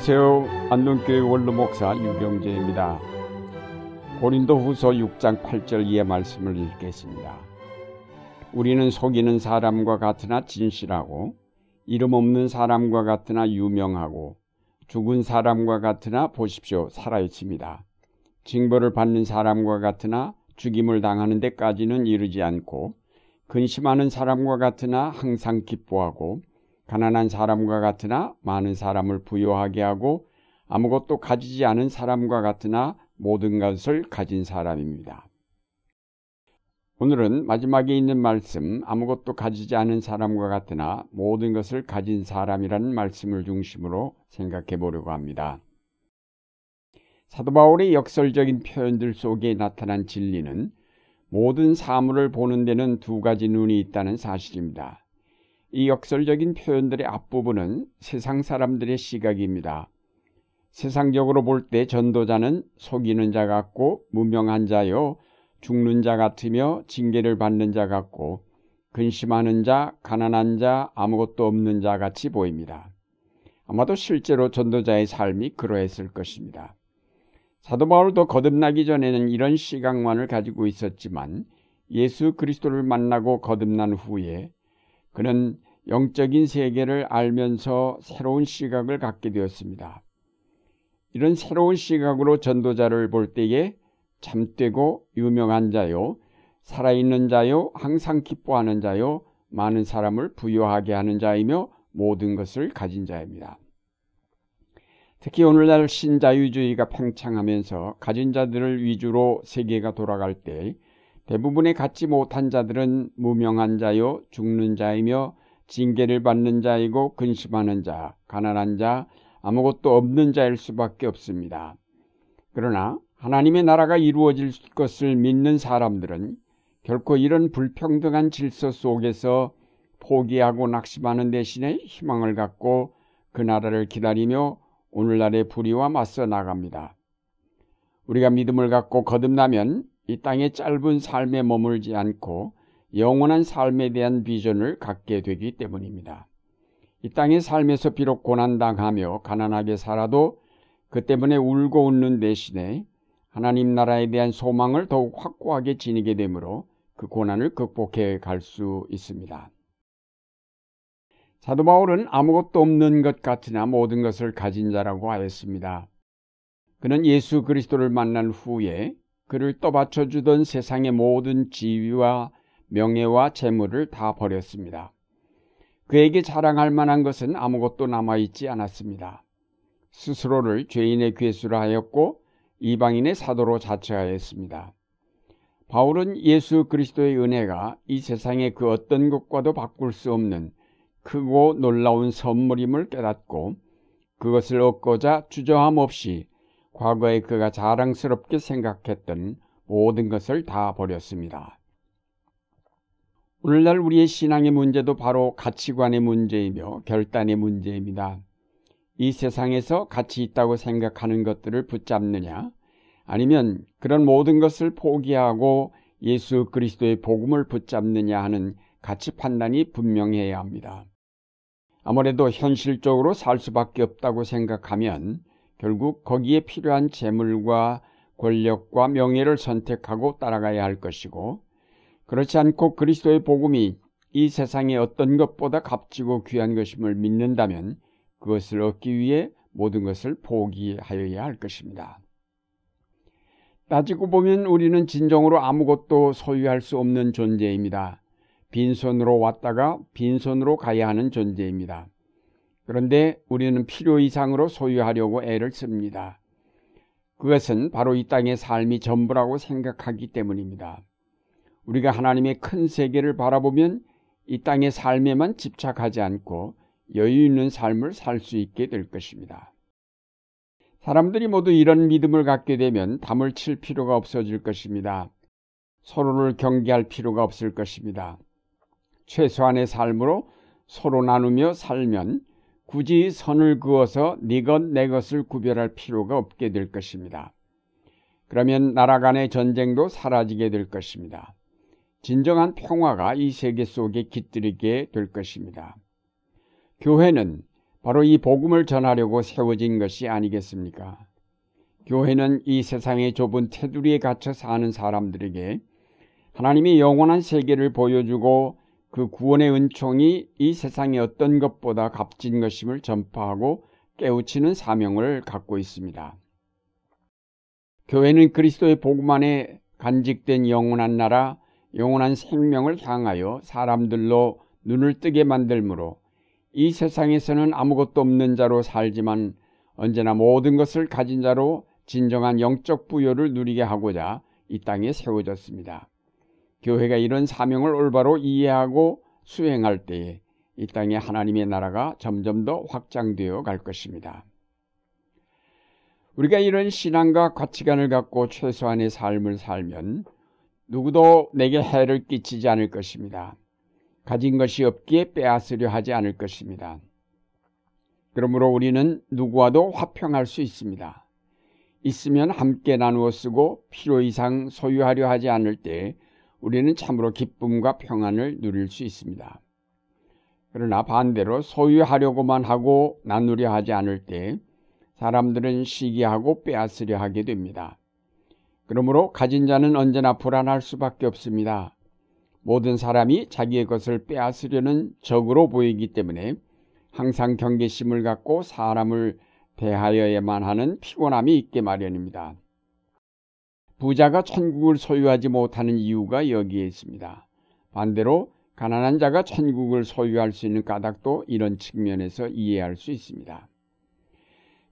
안녕하세요. 안동교회 원로 목사 유경재입니다. 고린도 후서 6장 8절 이하 말씀을 읽겠습니다. 우리는 속이는 사람과 같으나 진실하고 이름 없는 사람과 같으나 유명하고 죽은 사람과 같으나 보십시오 살아있습니다. 징벌을 받는 사람과 같으나 죽임을 당하는 데까지는 이르지 않고 근심하는 사람과 같으나 항상 기뻐하고 가난한 사람과 같으나 많은 사람을 부여하게 하고 아무것도 가지지 않은 사람과 같으나 모든 것을 가진 사람입니다. 오늘은 마지막에 있는 말씀 아무것도 가지지 않은 사람과 같으나 모든 것을 가진 사람이라는 말씀을 중심으로 생각해 보려고 합니다. 사도 바울의 역설적인 표현들 속에 나타난 진리는 모든 사물을 보는 데는 두 가지 눈이 있다는 사실입니다. 이 역설적인 표현들의 앞부분은 세상 사람들의 시각입니다. 세상적으로 볼 때 전도자는 속이는 자 같고 무명한 자요 죽는 자 같으며 징계를 받는 자 같고 근심하는 자, 가난한 자, 아무것도 없는 자 같이 보입니다. 아마도 실제로 전도자의 삶이 그러했을 것입니다. 사도 바울도 거듭나기 전에는 이런 시각만을 가지고 있었지만 예수 그리스도를 만나고 거듭난 후에 그는 영적인 세계를 알면서 새로운 시각을 갖게 되었습니다. 이런 새로운 시각으로 전도자를 볼 때에 참되고 유명한 자요, 살아있는 자요, 항상 기뻐하는 자요, 많은 사람을 부여하게 하는 자이며 모든 것을 가진 자입니다. 특히 오늘날 신자유주의가 팽창하면서 가진 자들을 위주로 세계가 돌아갈 때 대부분의 갖지 못한 자들은 무명한 자요, 죽는 자이며 징계를 받는 자이고 근심하는 자, 가난한 자, 아무것도 없는 자일 수밖에 없습니다. 그러나 하나님의 나라가 이루어질 것을 믿는 사람들은 결코 이런 불평등한 질서 속에서 포기하고 낙심하는 대신에 희망을 갖고 그 나라를 기다리며 오늘날의 불의와 맞서 나갑니다. 우리가 믿음을 갖고 거듭나면 이 땅의 짧은 삶에 머물지 않고 영원한 삶에 대한 비전을 갖게 되기 때문입니다. 이 땅의 삶에서 비록 고난당하며 가난하게 살아도 그 때문에 울고 웃는 대신에 하나님 나라에 대한 소망을 더욱 확고하게 지니게 되므로 그 고난을 극복해 갈 수 있습니다. 사도 바울은 아무것도 없는 것 같으나 모든 것을 가진 자라고 하였습니다. 그는 예수 그리스도를 만난 후에 그를 떠받쳐 주던 세상의 모든 지위와 명예와 재물을 다 버렸습니다. 그에게 자랑할 만한 것은 아무것도 남아있지 않았습니다. 스스로를 죄인의 괴수라 하였고 이방인의 사도로 자처하였습니다. 바울은 예수 그리스도의 은혜가 이 세상의 그 어떤 것과도 바꿀 수 없는 크고 놀라운 선물임을 깨닫고 그것을 얻고자 주저함 없이 과거에 그가 자랑스럽게 생각했던 모든 것을 다 버렸습니다. 오늘날 우리의 신앙의 문제도 바로 가치관의 문제이며 결단의 문제입니다. 이 세상에서 가치 있다고 생각하는 것들을 붙잡느냐, 아니면 그런 모든 것을 포기하고 예수 그리스도의 복음을 붙잡느냐 하는 가치 판단이 분명해야 합니다. 아무래도 현실적으로 살 수밖에 없다고 생각하면 결국 거기에 필요한 재물과 권력과 명예를 선택하고 따라가야 할 것이고 그렇지 않고 그리스도의 복음이 이 세상의 어떤 것보다 값지고 귀한 것임을 믿는다면 그것을 얻기 위해 모든 것을 포기하여야 할 것입니다. 따지고 보면 우리는 진정으로 아무것도 소유할 수 없는 존재입니다. 빈손으로 왔다가 빈손으로 가야 하는 존재입니다. 그런데 우리는 필요 이상으로 소유하려고 애를 씁니다. 그것은 바로 이 땅의 삶이 전부라고 생각하기 때문입니다. 우리가 하나님의 큰 세계를 바라보면 이 땅의 삶에만 집착하지 않고 여유 있는 삶을 살 수 있게 될 것입니다. 사람들이 모두 이런 믿음을 갖게 되면 담을 칠 필요가 없어질 것입니다. 서로를 경계할 필요가 없을 것입니다. 최소한의 삶으로 서로 나누며 살면 굳이 선을 그어서 네 것, 내 것을 구별할 필요가 없게 될 것입니다. 그러면 나라 간의 전쟁도 사라지게 될 것입니다. 진정한 평화가 이 세계 속에 깃들이게 될 것입니다. 교회는 바로 이 복음을 전하려고 세워진 것이 아니겠습니까? 교회는 이 세상의 좁은 테두리에 갇혀 사는 사람들에게 하나님이 영원한 세계를 보여주고 그 구원의 은총이 이 세상의 어떤 것보다 값진 것임을 전파하고 깨우치는 사명을 갖고 있습니다. 교회는 그리스도의 복음 안에 간직된 영원한 나라, 영원한 생명을 향하여 사람들로 눈을 뜨게 만들므로 이 세상에서는 아무것도 없는 자로 살지만 언제나 모든 것을 가진 자로 진정한 영적 부여를 누리게 하고자 이 땅에 세워졌습니다. 교회가 이런 사명을 올바로 이해하고 수행할 때에 이 땅에 하나님의 나라가 점점 더 확장되어 갈 것입니다. 우리가 이런 신앙과 가치관을 갖고 최소한의 삶을 살면 누구도 내게 해를 끼치지 않을 것입니다. 가진 것이 없기에 빼앗으려 하지 않을 것입니다. 그러므로 우리는 누구와도 화평할 수 있습니다. 있으면 함께 나누어 쓰고 필요 이상 소유하려 하지 않을 때 우리는 참으로 기쁨과 평안을 누릴 수 있습니다. 그러나 반대로 소유하려고만 하고 나누려 하지 않을 때 사람들은 시기하고 빼앗으려 하게 됩니다. 그러므로 가진 자는 언제나 불안할 수밖에 없습니다. 모든 사람이 자기의 것을 빼앗으려는 적으로 보이기 때문에 항상 경계심을 갖고 사람을 대하여야만 하는 피곤함이 있게 마련입니다. 부자가 천국을 소유하지 못하는 이유가 여기에 있습니다. 반대로 가난한 자가 천국을 소유할 수 있는 까닭도 이런 측면에서 이해할 수 있습니다.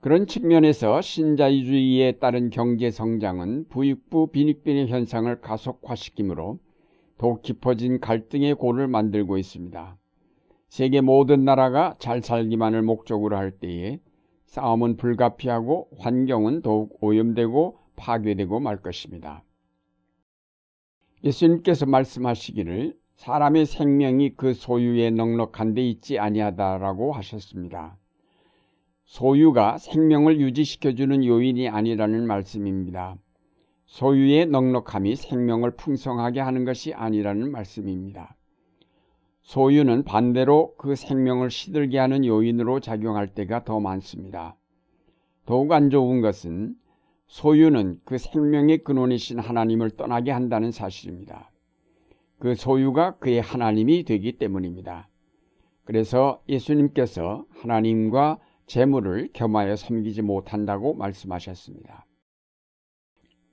그런 측면에서 신자유주의에 따른 경제 성장은 부익부 빈익빈의 현상을 가속화시키므로 더욱 깊어진 갈등의 골을 만들고 있습니다. 세계 모든 나라가 잘 살기만을 목적으로 할 때에 싸움은 불가피하고 환경은 더욱 오염되고 파괴되고 말 것입니다. 예수님께서 말씀하시기를 사람의 생명이 그 소유에 넉넉한 데 있지 아니하다라고 하셨습니다. 소유가 생명을 유지시켜주는 요인이 아니라는 말씀입니다. 소유의 넉넉함이 생명을 풍성하게 하는 것이 아니라는 말씀입니다. 소유는 반대로 그 생명을 시들게 하는 요인으로 작용할 때가 더 많습니다. 더욱 안 좋은 것은 소유는 그 생명의 근원이신 하나님을 떠나게 한다는 사실입니다. 그 소유가 그의 하나님이 되기 때문입니다. 그래서 예수님께서 하나님과 재물을 겸하여 섬기지 못한다고 말씀하셨습니다.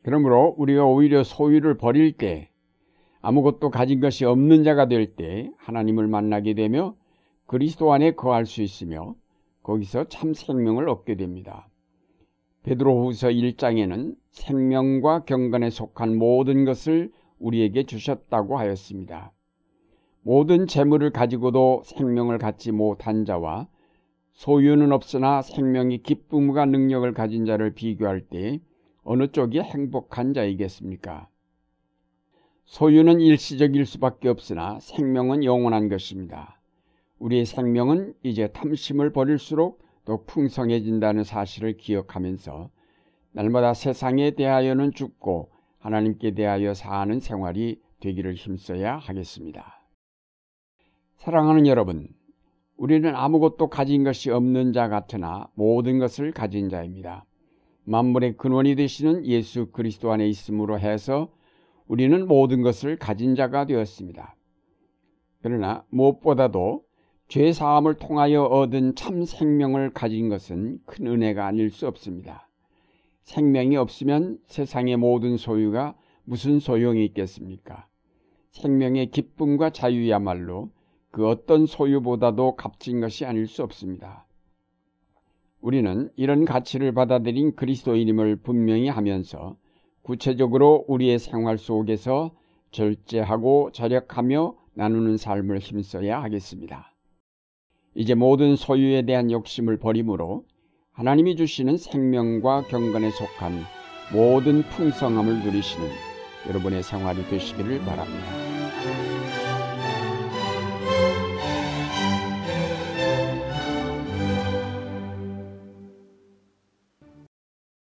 그러므로 우리가 오히려 소유를 버릴 때 아무것도 가진 것이 없는 자가 될 때 하나님을 만나게 되며 그리스도 안에 거할 수 있으며 거기서 참 생명을 얻게 됩니다. 베드로후서 1장에는 생명과 경건에 속한 모든 것을 우리에게 주셨다고 하였습니다. 모든 재물을 가지고도 생명을 갖지 못한 자와 소유는 없으나 생명이 기쁨과 능력을 가진 자를 비교할 때 어느 쪽이 행복한 자이겠습니까? 소유는 일시적일 수밖에 없으나 생명은 영원한 것입니다. 우리의 생명은 이제 탐심을 버릴수록 더 풍성해진다는 사실을 기억하면서 날마다 세상에 대하여는 죽고 하나님께 대하여 사는 생활이 되기를 힘써야 하겠습니다. 사랑하는 여러분, 우리는 아무것도 가진 것이 없는 자 같으나 모든 것을 가진 자입니다. 만물의 근원이 되시는 예수 그리스도 안에 있음으로 해서 우리는 모든 것을 가진 자가 되었습니다. 그러나 무엇보다도 죄 사함을 통하여 얻은 참 생명을 가진 것은 큰 은혜가 아닐 수 없습니다. 생명이 없으면 세상의 모든 소유가 무슨 소용이 있겠습니까? 생명의 기쁨과 자유야말로 그 어떤 소유보다도 값진 것이 아닐 수 없습니다. 우리는 이런 가치를 받아들인 그리스도인임을 분명히 하면서 구체적으로 우리의 생활 속에서 절제하고 절약하며 나누는 삶을 힘써야 하겠습니다. 이제 모든 소유에 대한 욕심을 버림으로 하나님이 주시는 생명과 경건에 속한 모든 풍성함을 누리시는 여러분의 생활이 되시기를 바랍니다.